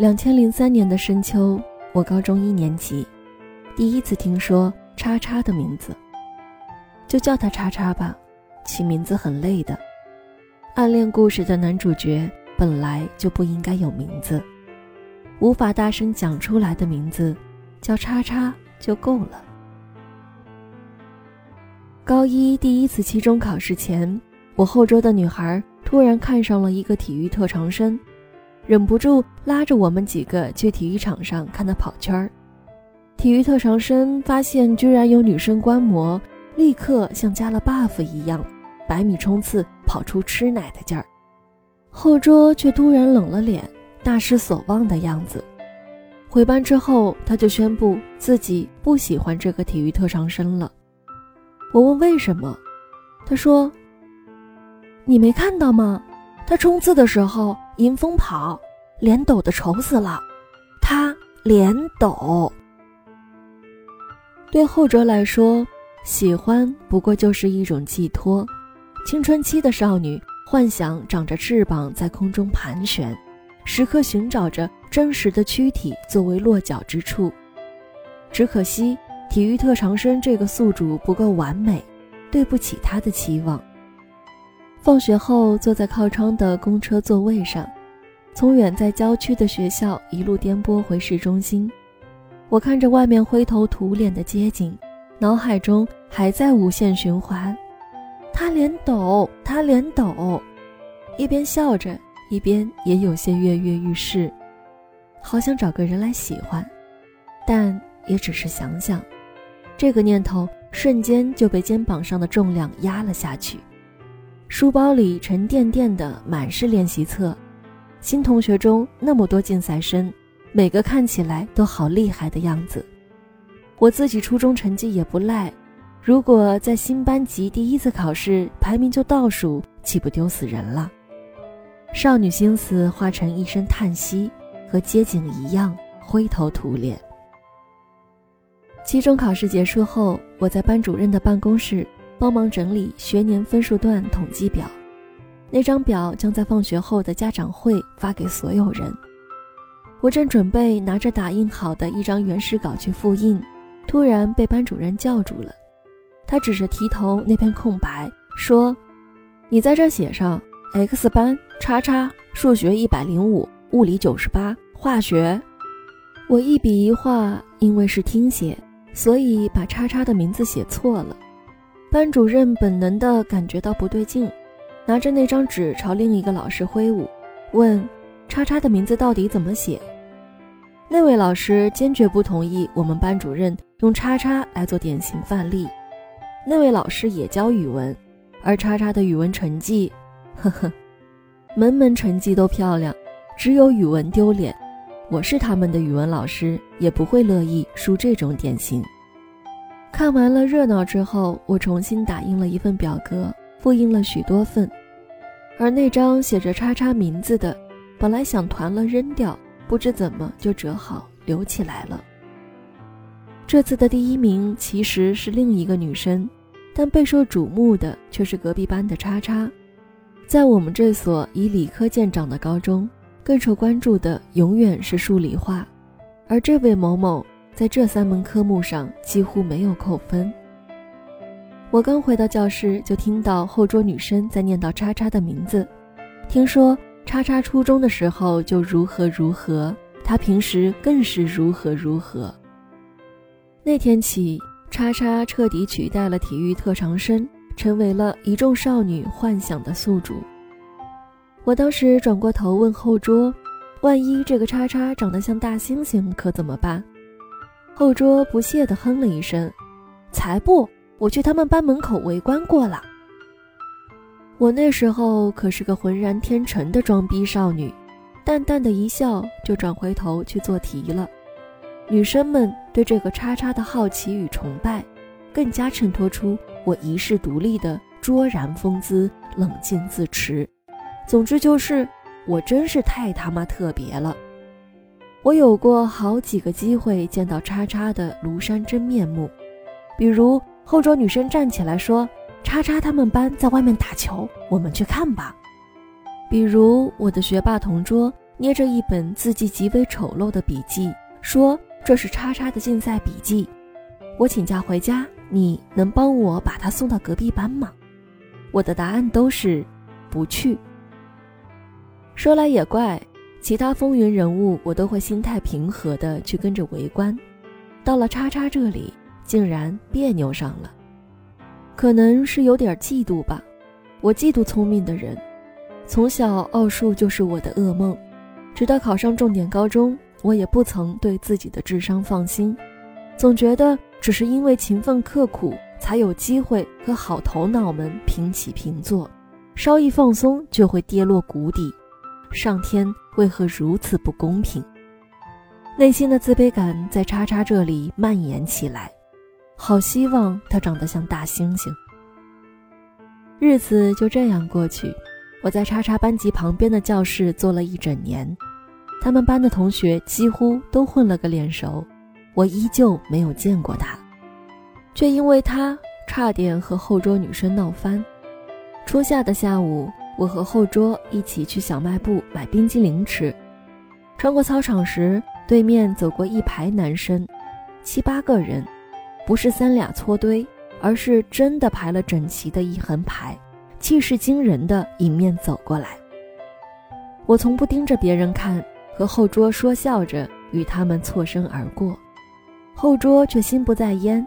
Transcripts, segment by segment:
两千零三年的深秋，我高中一年级，第一次听说叉叉的名字，就叫他叉叉吧。起名字很累的，暗恋故事的男主角本来就不应该有名字，无法大声讲出来的名字，叫叉叉就够了。高一第一次期中考试前，我后桌的女孩突然看上了一个体育特长生，忍不住拉着我们几个去体育场上看他跑圈儿。体育特长生发现居然有女生观摩，立刻像加了 buff 一样，百米冲刺跑出吃奶的劲儿。后桌却突然冷了脸，大失所望的样子。回班之后，他就宣布自己不喜欢这个体育特长生了。我问为什么，他说：“你没看到吗？他冲刺的时候迎风跑，脸抖得丑死了。他脸抖。”对后者来说，喜欢不过就是一种寄托。青春期的少女幻想长着翅膀在空中盘旋，时刻寻找着真实的躯体作为落脚之处。只可惜。体育特长生这个宿主不够完美，对不起他的期望。放学后坐在靠窗的公车座位上，从远在郊区的学校一路颠簸回市中心，我看着外面灰头土脸的街景，脑海中还在无限循环：他脸抖，他脸抖，一边笑着，一边也有些跃跃欲试，好想找个人来喜欢，但也只是想想。这个念头瞬间就被肩膀上的重量压了下去，书包里沉甸甸的满是练习册，新同学中那么多竞赛生，每个看起来都好厉害的样子。我自己初中成绩也不赖，如果在新班级第一次考试排名就倒数，岂不丢死人了？少女心思化成一声叹息，和街景一样灰头土脸。期中考试结束后，我在班主任的办公室帮忙整理学年分数段统计表。那张表将在放学后的家长会发给所有人。我正准备拿着打印好的一张原始稿去复印，突然被班主任叫住了。他指着题头那片空白说：“你在这写上 X 班叉叉数学一百零五，物理九十八，化学。”我一笔一画，因为是听写。所以把叉叉的名字写错了，班主任本能的感觉到不对劲，拿着那张纸朝另一个老师挥舞，问：“叉叉的名字到底怎么写？”那位老师坚决不同意我们班主任用叉叉来做典型范例。那位老师也教语文，而叉叉的语文成绩，呵呵，门门成绩都漂亮，只有语文丢脸。我是他们的语文老师，也不会乐意输这种典型。看完了热闹之后，我重新打印了一份表格，复印了许多份，而那张写着“叉叉”名字的，本来想团了扔掉，不知怎么就折好留起来了。这次的第一名其实是另一个女生，但备受瞩目的却是隔壁班的叉叉，在我们这所以理科见长的高中。更受关注的永远是数理化，而这位某某在这三门科目上几乎没有扣分。我刚回到教室，就听到后桌女生在念叨叉叉的名字。听说叉叉初中的时候就如何如何，她平时更是如何如何。那天起，叉叉彻底取代了体育特长生，成为了一众少女幻想的宿主。我当时转过头问后桌：“万一这个叉叉长得像大猩猩，可怎么办？”后桌不屑地哼了一声：“才不！我去他们班门口围观过了。”我那时候可是个浑然天成的装逼少女，淡淡的一笑就转回头去做题了。女生们对这个叉叉的好奇与崇拜，更加衬托出我一世独立的卓然风姿、冷静自持。总之就是，我真是太他妈特别了。我有过好几个机会见到叉叉的庐山真面目，比如后桌女生站起来说：“叉叉他们班在外面打球，我们去看吧。”比如我的学霸同桌捏着一本字迹极为丑陋的笔记，说这是叉叉的竞赛笔记。我请假回家，你能帮我把他送到隔壁班吗？我的答案都是不去。说来也怪，其他风云人物我都会心态平和的去跟着围观，到了叉叉这里，竟然别扭上了。可能是有点嫉妒吧，我嫉妒聪明的人。从小奥数就是我的噩梦，直到考上重点高中，我也不曾对自己的智商放心，总觉得只是因为勤奋刻苦，才有机会和好头脑们平起平坐，稍一放松就会跌落谷底。上天为何如此不公平？内心的自卑感在叉叉这里蔓延起来。好希望他长得像大猩猩。日子就这样过去，我在叉叉班级旁边的教室坐了一整年，他们班的同学几乎都混了个脸熟，我依旧没有见过他，却因为他差点和后桌女生闹翻。初夏的下午，我和后桌一起去小卖部买冰激凌吃，穿过操场时，对面走过一排男生，七八个人。不是三俩搓堆，而是真的排了整齐的一横排，气势惊人的迎面走过来。我从不盯着别人看，和后桌说笑着与他们错身而过，后桌却心不在焉。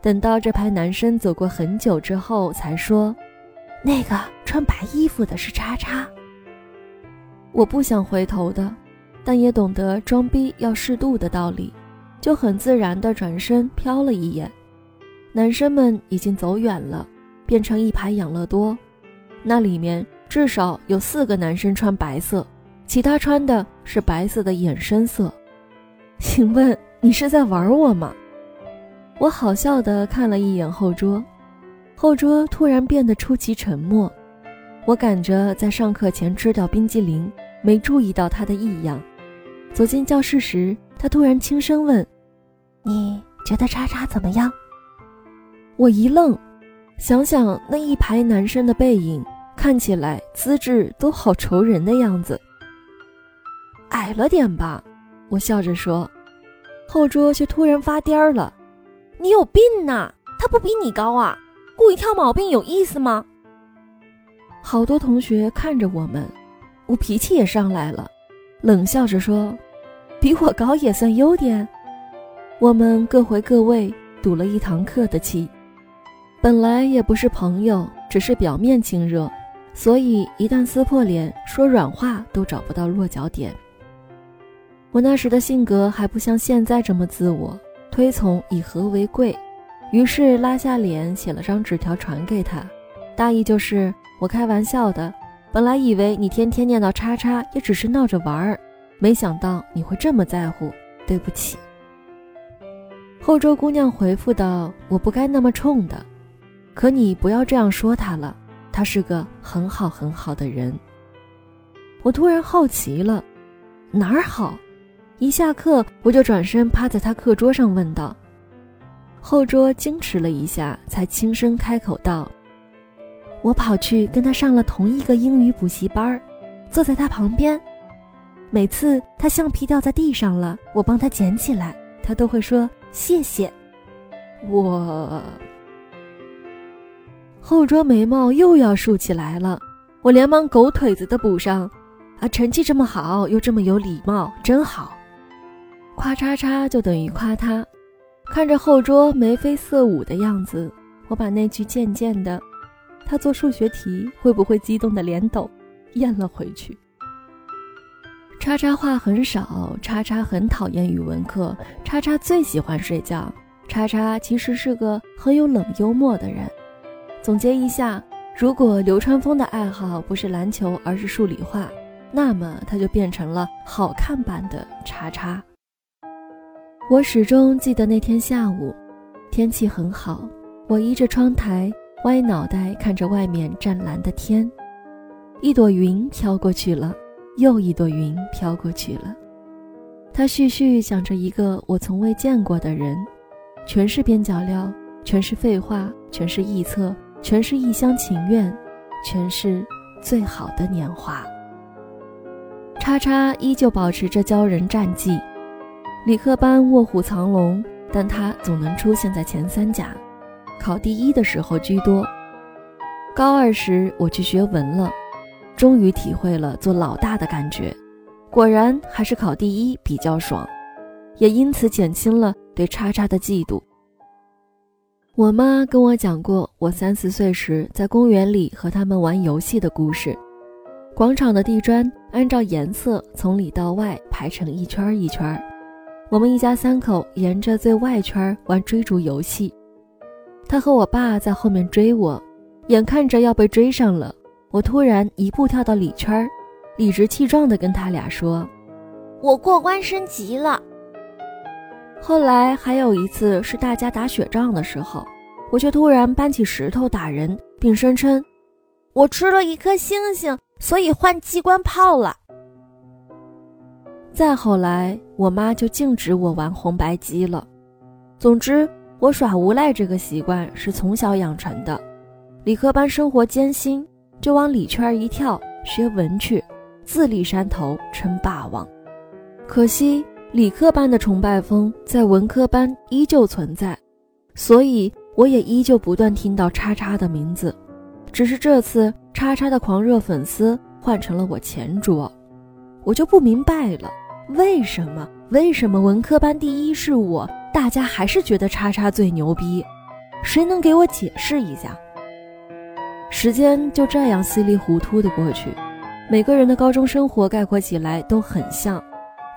等到这排男生走过很久之后，才说：“那个穿白衣服的是叉叉。”我不想回头的，但也懂得装逼要适度的道理。就很自然的转身瞟了一眼，男生们已经走远了，变成一排养乐多。那里面至少有四个男生穿白色，其他穿的是白色的衍生色。请问你是在玩我吗？我好笑的看了一眼后桌，后桌突然变得出奇沉默。我赶着在上课前吃掉冰激凌，没注意到他的异样。走进教室时，他突然轻声问。你觉得叉叉怎么样？我一愣，想想那一排男生的背影，看起来资质都好愁人的样子。矮了点吧，我笑着说。后桌却突然发癫了：“你有病呐！他不比你高啊，故意挑毛病有意思吗？”好多同学看着我们，我脾气也上来了，冷笑着说：“比我高也算优点。”我们各回各位，赌了一堂课的气。本来也不是朋友，只是表面亲热，所以一旦撕破脸，说软话都找不到落脚点。我那时的性格还不像现在这么自我，推崇以和为贵，于是拉下脸写了张纸条传给他，大意就是我开玩笑的。本来以为你天天念叨叉叉也只是闹着玩儿，没想到你会这么在乎，对不起。后周姑娘回复道：“我不该那么冲的，可你不要这样说他了，他是个很好很好的人。”我突然好奇了，哪儿好？一下课我就转身趴在他课桌上问道。后桌矜持了一下，才轻声开口道：“我跑去跟他上了同一个英语补习班，坐在他旁边，每次他橡皮掉在地上了，我帮他捡起来，他都会说。”谢谢，我后桌眉毛又要竖起来了，我连忙狗腿子的补上，啊，成绩这么好，又这么有礼貌，真好。夸叉叉就等于夸他，看着后桌眉飞色舞的样子，我把那句渐渐的，他做数学题会不会激动的脸抖，咽了回去。叉叉话很少，叉叉很讨厌语文课，叉叉最喜欢睡觉。叉叉其实是个很有冷幽默的人。总结一下，如果流川枫的爱好不是篮球，而是数理化，那么他就变成了好看版的叉叉。我始终记得那天下午，天气很好，我依着窗台，歪脑袋看着外面湛蓝的天，一朵云飘过去了。又一朵云飘过去了，他絮絮讲着一个我从未见过的人，全是边角料，全是废话，全是臆测，全是一厢情愿，全是最好的年华。叉叉依旧保持着骄人战绩，理科班卧虎藏龙，但他总能出现在前三甲，考第一的时候居多。高二时我去学文了，终于体会了做老大的感觉，果然还是考第一比较爽，也因此减轻了对叉叉的嫉妒。我妈跟我讲过我三四岁时在公园里和他们玩游戏的故事。广场的地砖按照颜色从里到外排成一圈一圈，我们一家三口沿着最外圈玩追逐游戏。他和我爸在后面追我，眼看着要被追上了，我突然一步跳到里圈，理直气壮地跟他俩说：“我过关升级了。”后来还有一次是大家打雪仗的时候，我却突然搬起石头打人，并声称：“我吃了一颗星星。”所以换机关炮了。再后来，我妈就禁止我玩红白机了。总之，我耍无赖这个习惯是从小养成的。理科班生活艰辛，就往里圈一跳，学文去，自立山头称霸王。可惜，理科班的崇拜风在文科班依旧存在，所以我也依旧不断听到叉叉的名字，只是这次。叉叉的狂热粉丝换成了我前桌，我就不明白了，为什么？为什么文科班第一是我，大家还是觉得叉叉最牛逼？谁能给我解释一下？时间就这样稀里糊涂的过去，每个人的高中生活概括起来都很像：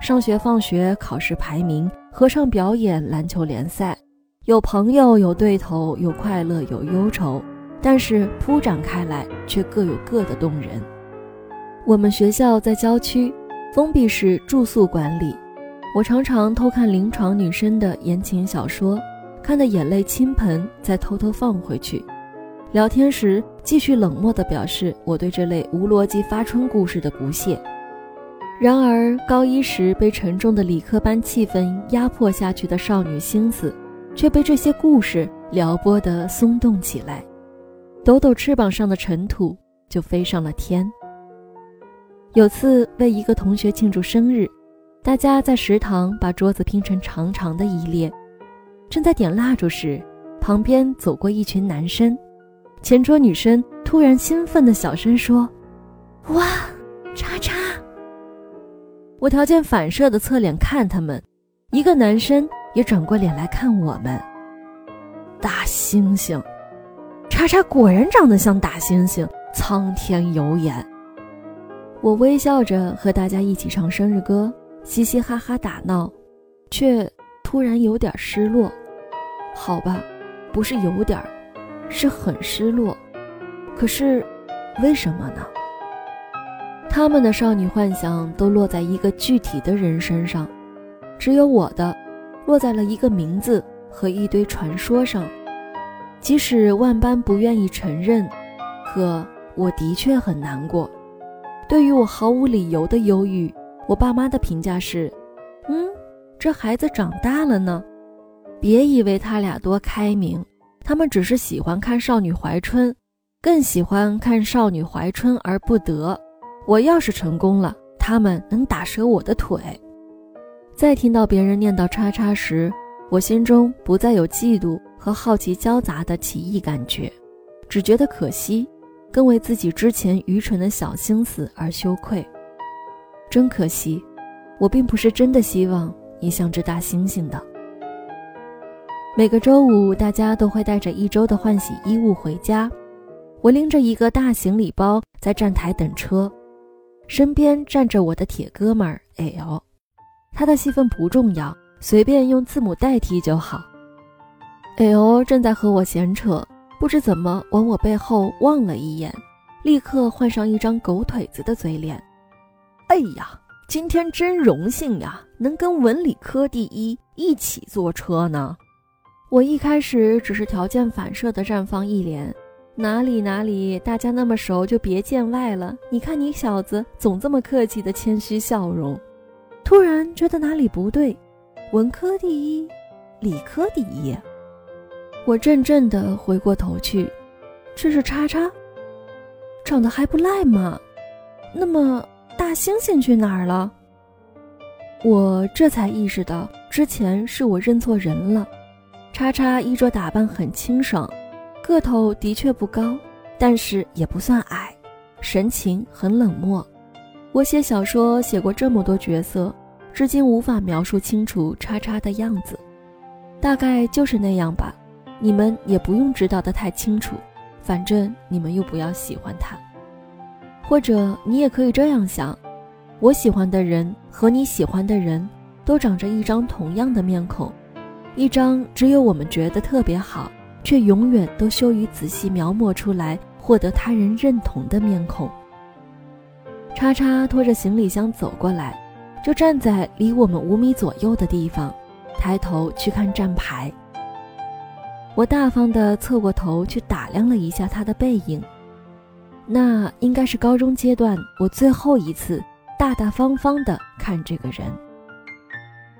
上学、放学、考试、排名、合唱表演、篮球联赛，有朋友，有对头，有快乐，有忧愁。但是铺展开来却各有各的动人。我们学校在郊区，封闭式住宿管理。我常常偷看临床女生的言情小说，看得眼泪倾盆，再偷偷放回去。聊天时继续冷漠地表示我对这类无逻辑发春故事的不屑。然而高一时被沉重的理科班气氛压迫下去的少女心思，却被这些故事撩拨得松动起来。抖抖翅膀上的尘土，就飞上了天。有次为一个同学庆祝生日，大家在食堂把桌子拼成长长的一列，正在点蜡烛时，旁边走过一群男生，前桌女生突然兴奋的小声说：“哇，叉叉！”我条件反射的侧脸看他们，一个男生也转过脸来看我们。大猩猩。叉叉果然长得像大猩猩，苍天有眼。我微笑着和大家一起唱生日歌，嘻嘻哈哈打闹，却突然有点失落。好吧，不是有点，是很失落。可是，为什么呢？他们的少女幻想都落在一个具体的人身上，只有我的，落在了一个名字和一堆传说上。即使万般不愿意承认，可我的确很难过。对于我毫无理由的忧郁，我爸妈的评价是：嗯，这孩子长大了呢。别以为他俩多开明，他们只是喜欢看少女怀春，更喜欢看少女怀春而不得。我要是成功了，他们能打折我的腿。再听到别人念叨叉叉时，我心中不再有嫉妒。和好奇交杂的奇异感觉，只觉得可惜，更为自己之前愚蠢的小心思而羞愧。真可惜，我并不是真的希望你像只大猩猩的。每个周五，大家都会带着一周的换洗衣物回家，我拎着一个大行李包在站台等车，身边站着我的铁哥们儿 L，他的戏份不重要，随便用字母代替就好。L 正在和我闲扯，不知怎么往我背后望了一眼，立刻换上一张狗腿子的嘴脸。哎呀，今天真荣幸呀，能跟文理科第一一起坐车呢。我一开始只是条件反射的绽放一脸，哪里哪里，大家那么熟就别见外了。你看你小子总这么客气的谦虚笑容，突然觉得哪里不对，文科第一，理科第一。我怔怔地回过头去，这是叉叉，长得还不赖嘛。那么大猩猩去哪儿了？我这才意识到，之前是我认错人了。叉叉衣着打扮很清爽，个头的确不高，但是也不算矮，神情很冷漠。我写小说写过这么多角色，至今无法描述清楚叉叉的样子，大概就是那样吧。你们也不用知道的太清楚，反正你们又不要喜欢他。或者你也可以这样想：我喜欢的人和你喜欢的人都长着一张同样的面孔。一张只有我们觉得特别好，却永远都羞于仔细描摹出来获得他人认同的面孔。叉叉拖着行李箱走过来，就站在离我们五米左右的地方，抬头去看站牌。我大方地侧过头去打量了一下他的背影，那应该是高中阶段我最后一次大大方方地看这个人。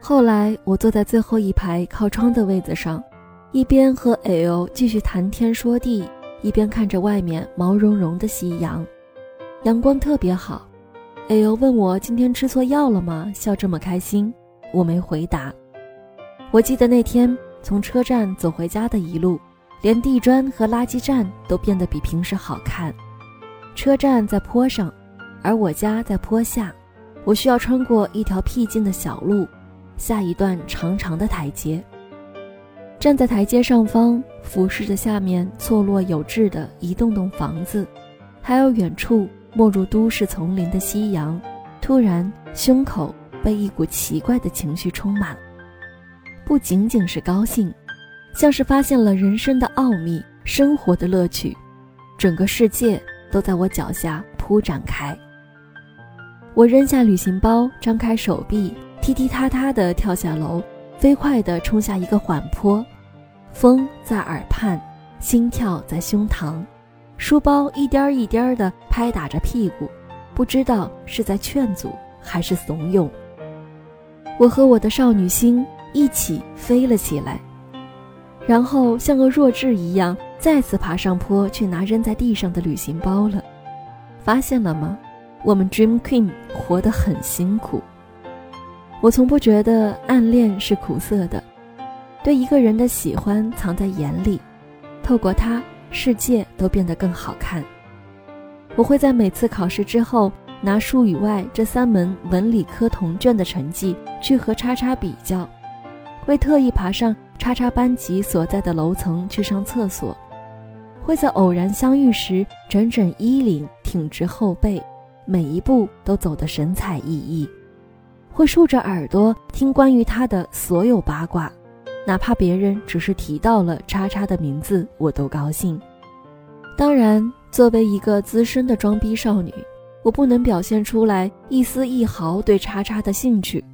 后来，我坐在最后一排靠窗的位子上，一边和 L 继续谈天说地，一边看着外面毛茸茸的夕阳，阳光特别好。L 问我今天吃错药了吗？笑这么开心，我没回答。我记得那天从车站走回家的一路，连地砖和垃圾站都变得比平时好看。车站在坡上，而我家在坡下，我需要穿过一条僻静的小路。下一段长长的台阶，站在台阶上方，俯视着下面错落有致的一栋栋房子，还有远处没入都市丛林的夕阳。突然，胸口被一股奇怪的情绪充满，不仅仅是高兴，像是发现了人生的奥秘、生活的乐趣，整个世界都在我脚下铺展开。我扔下旅行包，张开手臂。踢踢踏踏地跳下楼，飞快地冲下一个缓坡，风在耳畔，心跳在胸膛，书包一颠一颠地拍打着屁股，不知道是在劝阻还是怂恿。我和我的少女心一起飞了起来，然后像个弱智一样再次爬上坡去拿扔在地上的旅行包了。发现了吗？我们 Dream Queen 活得很辛苦。我从不觉得暗恋是苦涩的，对一个人的喜欢藏在眼里，透过他，世界都变得更好看。我会在每次考试之后，拿数语外这三门文理科同卷的成绩去和叉叉比较，会特意爬上叉叉班级所在的楼层去上厕所，会在偶然相遇时整整衣领，挺直后背，每一步都走得神采奕奕。会竖着耳朵听关于他的所有八卦，哪怕别人只是提到了叉叉的名字，我都高兴。当然，作为一个资深的装逼少女，我不能表现出来一丝一毫对叉叉的兴趣，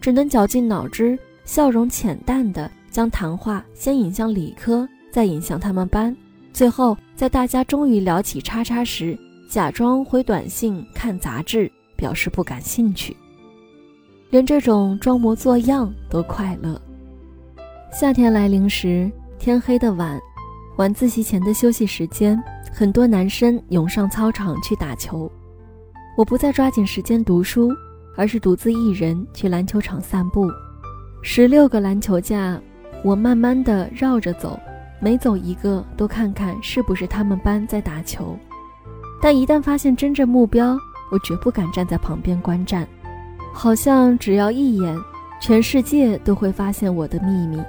只能绞尽脑汁，笑容浅淡的将谈话先引向理科，再引向他们班，最后在大家终于聊起叉叉时，假装回短信看杂志，表示不感兴趣。连这种装模作样都快乐。夏天来临时，天黑的晚，晚自习前的休息时间，很多男生涌上操场去打球。我不再抓紧时间读书，而是独自一人去篮球场散步。十六个篮球架，我慢慢的绕着走，每走一个都看看是不是他们班在打球。但一旦发现真正目标，我绝不敢站在旁边观战。好像只要一眼，全世界都会发现我的秘密。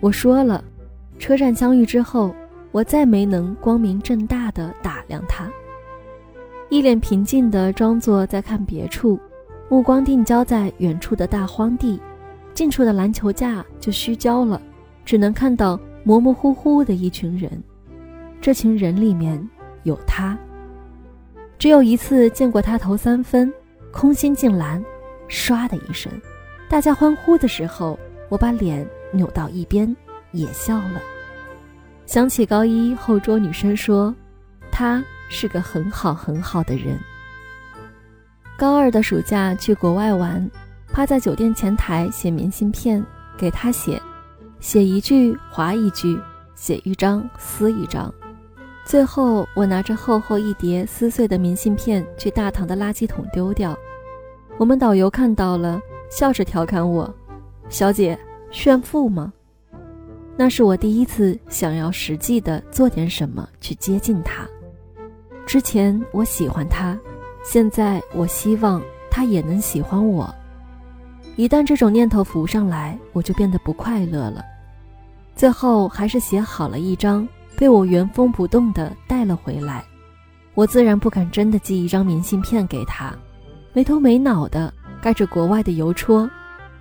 我说了，车站相遇之后，我再没能光明正大的打量他。一脸平静的装作在看别处，目光定焦在远处的大荒地，近处的篮球架就虚焦了，只能看到模模糊糊的一群人。这群人里面有他。只有一次见过他投三分。空心进篮，唰的一声，大家欢呼的时候，我把脸扭到一边，也笑了。想起高一后桌女生说，他是个很好很好的人。高二的暑假去国外玩，趴在酒店前台写明信片，给他写，写一句划一句，写一张撕一张。最后，我拿着厚厚一叠撕碎的明信片去大堂的垃圾桶丢掉。我们导游看到了，笑着调侃我：“小姐，炫富吗？”那是我第一次想要实际的做点什么去接近他。之前我喜欢他，现在我希望他也能喜欢我。一旦这种念头浮上来，我就变得不快乐了。最后还是写好了一张，被我原封不动的带了回来。我自然不敢真的寄一张明信片给他，没头没脑的盖着国外的邮戳，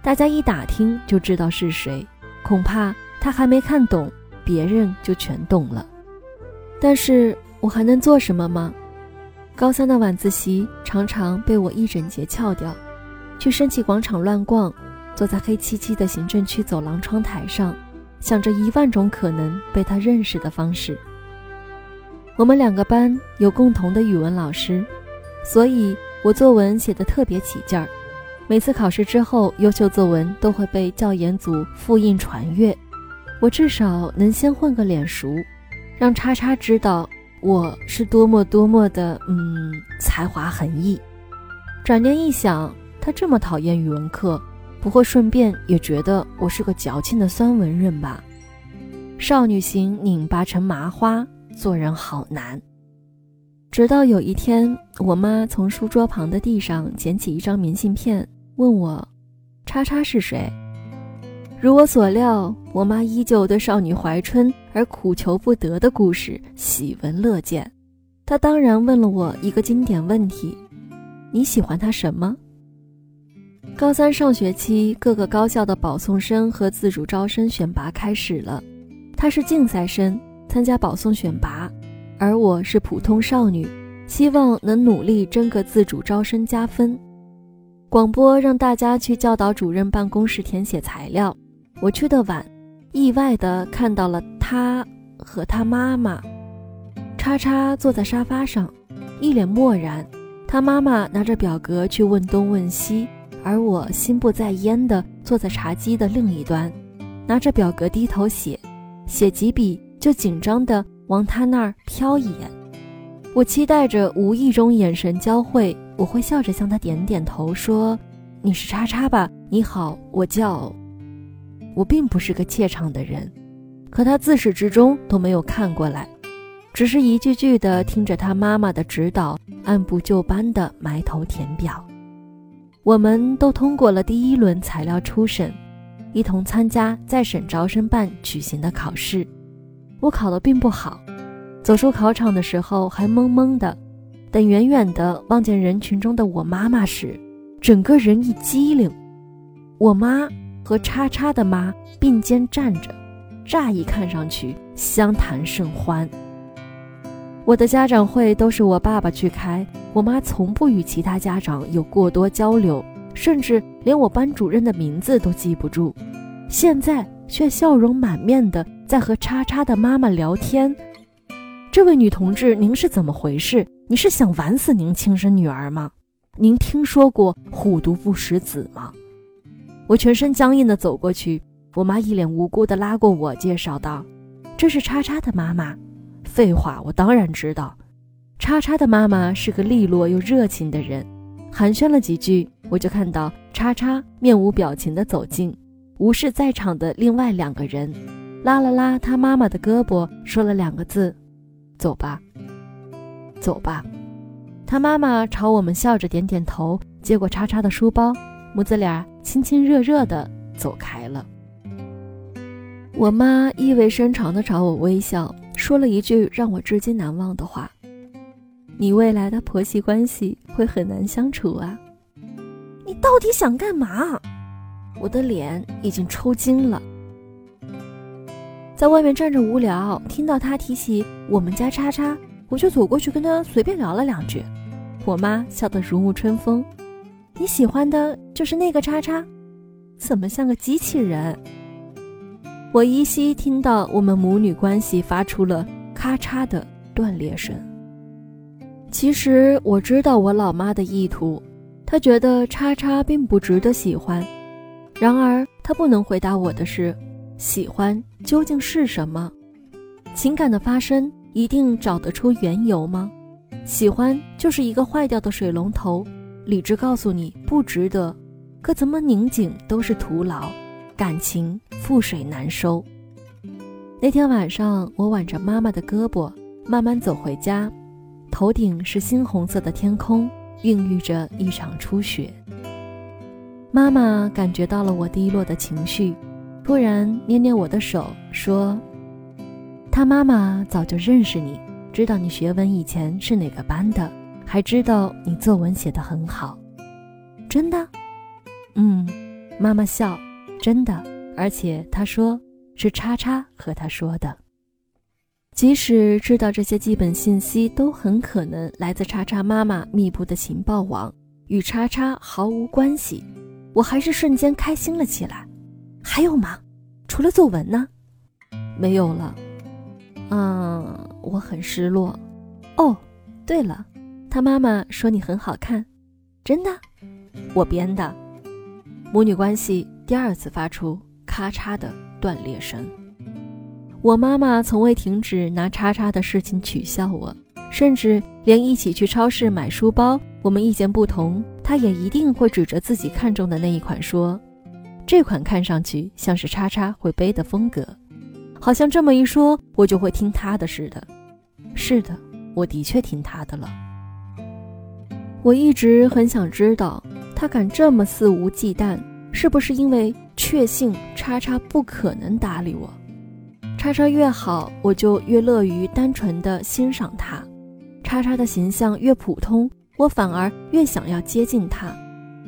大家一打听就知道是谁。恐怕他还没看懂，别人就全懂了。但是。我还能做什么吗？高三的晚自习常常被我一整节翘掉，去升旗广场乱逛，坐在黑漆漆的行政区走廊窗台上，想着一万种可能被他认识的方式。我们两个班有共同的语文老师，所以我作文写得特别起劲儿。每次考试之后，优秀作文都会被教研组复印传阅，我至少能先混个脸熟，让叉叉知道。我是多么多么的嗯才华横溢，转念一想，他这么讨厌语文课，不会顺便也觉得我是个矫情的酸文人吧？少女心拧巴成麻花，做人好难。直到有一天，我妈从书桌旁的地上捡起一张明信片，问我：“叉叉是谁？”如我所料，我妈依旧对少女怀春而苦求不得的故事喜闻乐见。她当然问了我一个经典问题：“你喜欢他什么？”高三上学期，各个高校的保送生和自主招生选拔开始了。她是竞赛生，参加保送选拔；而我是普通少女，希望能努力争个自主招生加分。广播让大家去教导主任办公室填写材料。我去的晚，意外的看到了他和他妈妈。叉叉坐在沙发上，一脸漠然。他妈妈拿着表格去问东问西，而我心不在焉的坐在茶几的另一端，拿着表格低头写，写几笔就紧张的往他那儿瞟一眼。我期待着无意中眼神交汇，我会笑着向他点点头，说：“你是叉叉吧？你好，我叫……”我并不是个怯场的人，可他自始至终都没有看过来，只是一句句的听着他妈妈的指导，按部就班的埋头填表。我们都通过了第一轮材料初审，一同参加在省招生办举行的考试。我考得并不好，走出考场的时候还懵懵的，等远远的望见人群中的我妈妈时，整个人一激灵。我妈。和叉叉的妈并肩站着，乍一看上去相谈甚欢。我的家长会都是我爸爸去开，我妈从不与其他家长有过多交流，甚至连我班主任的名字都记不住。现在却笑容满面的在和叉叉的妈妈聊天。这位女同志，您是怎么回事？你是想玩死您亲生女儿吗？您听说过虎毒不食子吗？我全身僵硬地走过去，我妈一脸无辜地拉过我，介绍道：“这是叉叉的妈妈。”废话，我当然知道，叉叉的妈妈是个利落又热情的人。寒暄了几句，我就看到叉叉面无表情地走近，无视在场的另外两个人，拉了拉他妈妈的胳膊，说了两个字：“走吧，走吧。”他妈妈朝我们笑着点点头，接过叉叉的书包。母子俩亲亲热热的走开了。我妈意味深长的朝我微笑，说了一句让我至今难忘的话：“你未来的婆媳关系会很难相处啊。”你到底想干嘛？我的脸已经抽筋了。在外面站着无聊，听到他提起我们家叉叉，我就走过去跟他随便聊了两句。我妈笑得如沐春风。你喜欢的就是那个叉叉，怎么像个机器人？我依稀听到我们母女关系发出了咔嚓的断裂声。其实我知道我老妈的意图，她觉得叉叉并不值得喜欢。然而她不能回答我的是，喜欢究竟是什么？情感的发生一定找得出缘由吗？喜欢就是一个坏掉的水龙头，理智告诉你不值得，可怎么拧紧都是徒劳，感情覆水难收。那天晚上，我挽着妈妈的胳膊，慢慢走回家，头顶是猩红色的天空，孕育着一场初雪。妈妈感觉到了我低落的情绪，突然捏捏我的手，说：“他妈妈早就认识你，知道你学文以前是哪个班的，还知道你作文写得很好。”真的？嗯，妈妈笑，真的。而且她说是叉叉和她说的。即使知道这些基本信息都很可能来自叉叉妈妈密布的情报网，与叉叉毫无关系。我还是瞬间开心了起来，还有吗？除了作文呢？没有了。嗯，我很失落。哦，对了，他妈妈说你很好看，真的？我编的。母女关系第二次发出咔嚓的断裂声。我妈妈从未停止拿叉叉的事情取笑我，甚至连一起去超市买书包。我们意见不同，她也一定会指着自己看中的那一款说：“这款看上去像是叉叉会背的风格，好像这么一说，我就会听她的似的。”是的，我的确听他的了。我一直很想知道，他敢这么肆无忌惮，是不是因为确信叉叉不可能搭理我？叉叉越好，我就越乐于单纯的欣赏他；叉叉的形象越普通。我反而越想要接近他，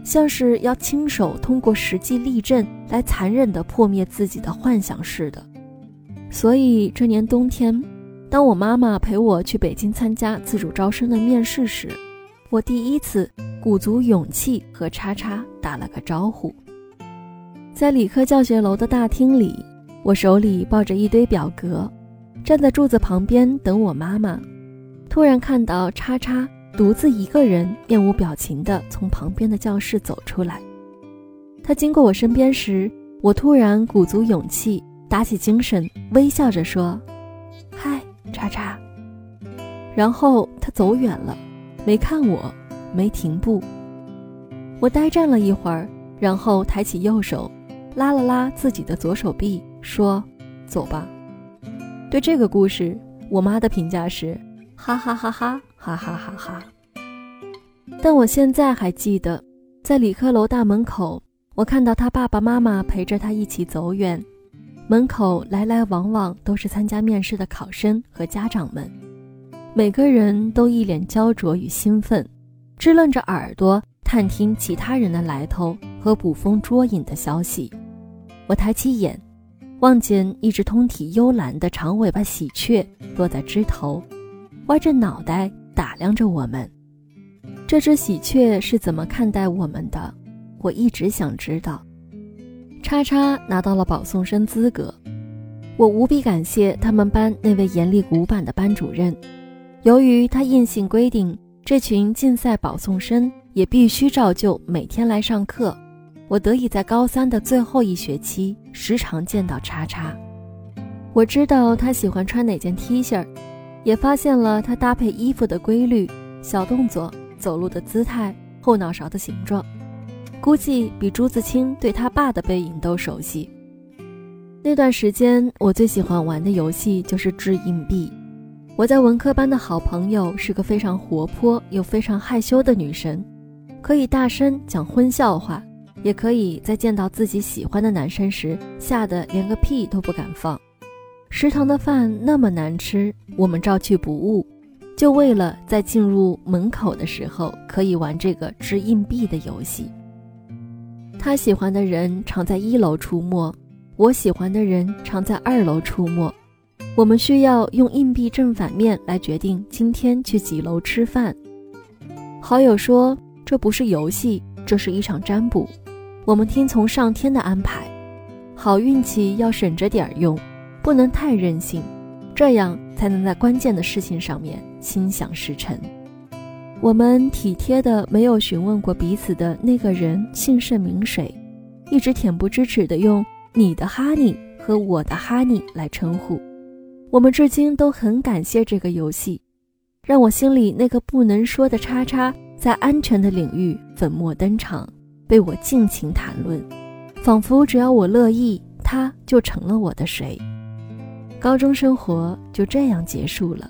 像是要亲手通过实际例证来残忍地破灭自己的幻想似的。所以这年冬天，当我妈妈陪我去北京参加自主招生的面试时，我第一次鼓足勇气和叉叉打了个招呼。在理科教学楼的大厅里，我手里抱着一堆表格，站在柱子旁边等我妈妈。突然看到叉叉。独自一个人面无表情地从旁边的教室走出来。他经过我身边时，我突然鼓足勇气，打起精神，微笑着说：“嗨，叉叉。”然后他走远了，没看我，没停步。我呆站了一会儿，然后抬起右手，拉了拉自己的左手臂，说：“走吧。”对这个故事，我妈的评价是：哈哈哈哈。哈哈哈哈！但我现在还记得，在理科楼大门口，我看到他爸爸妈妈陪着他一起走远，门口来来往往都是参加面试的考生和家长们，每个人都一脸焦灼与兴奋，支棱着耳朵探听其他人的来头和捕风捉影的消息。我抬起眼，望见一只通体幽蓝的长尾巴喜鹊落在枝头，歪着脑袋。打量着我们，这只喜鹊是怎么看待我们的？我一直想知道。叉叉拿到了保送生资格，我无比感谢他们班那位严厉古板的班主任。由于他硬性规定，这群竞赛保送生也必须照旧每天来上课，我得以在高三的最后一学期时常见到叉叉。我知道他喜欢穿哪件 T 恤。也发现了他搭配衣服的规律、小动作、走路的姿态、后脑勺的形状，估计比朱自清对他爸的背影都熟悉。那段时间，我最喜欢玩的游戏就是掷硬币。我在文科班的好朋友是个非常活泼又非常害羞的女生，可以大声讲荤笑话，也可以在见到自己喜欢的男生时吓得连个屁都不敢放。食堂的饭那么难吃，我们照去不误，就为了在进入门口的时候可以玩这个掷硬币的游戏。他喜欢的人常在一楼出没，我喜欢的人常在二楼出没。我们需要用硬币正反面来决定今天去几楼吃饭。好友说这不是游戏，这是一场占卜。我们听从上天的安排，好运气要省着点儿用。不能太任性，这样才能在关键的事情上面心想事成。我们体贴的没有询问过彼此的那个人姓甚名谁，一直恬不知耻的用你的哈尼和我的哈尼来称呼。我们至今都很感谢这个游戏，让我心里那个不能说的叉叉在安全的领域粉墨登场，被我尽情谈论，仿佛只要我乐意，他就成了我的谁。高中生活就这样结束了。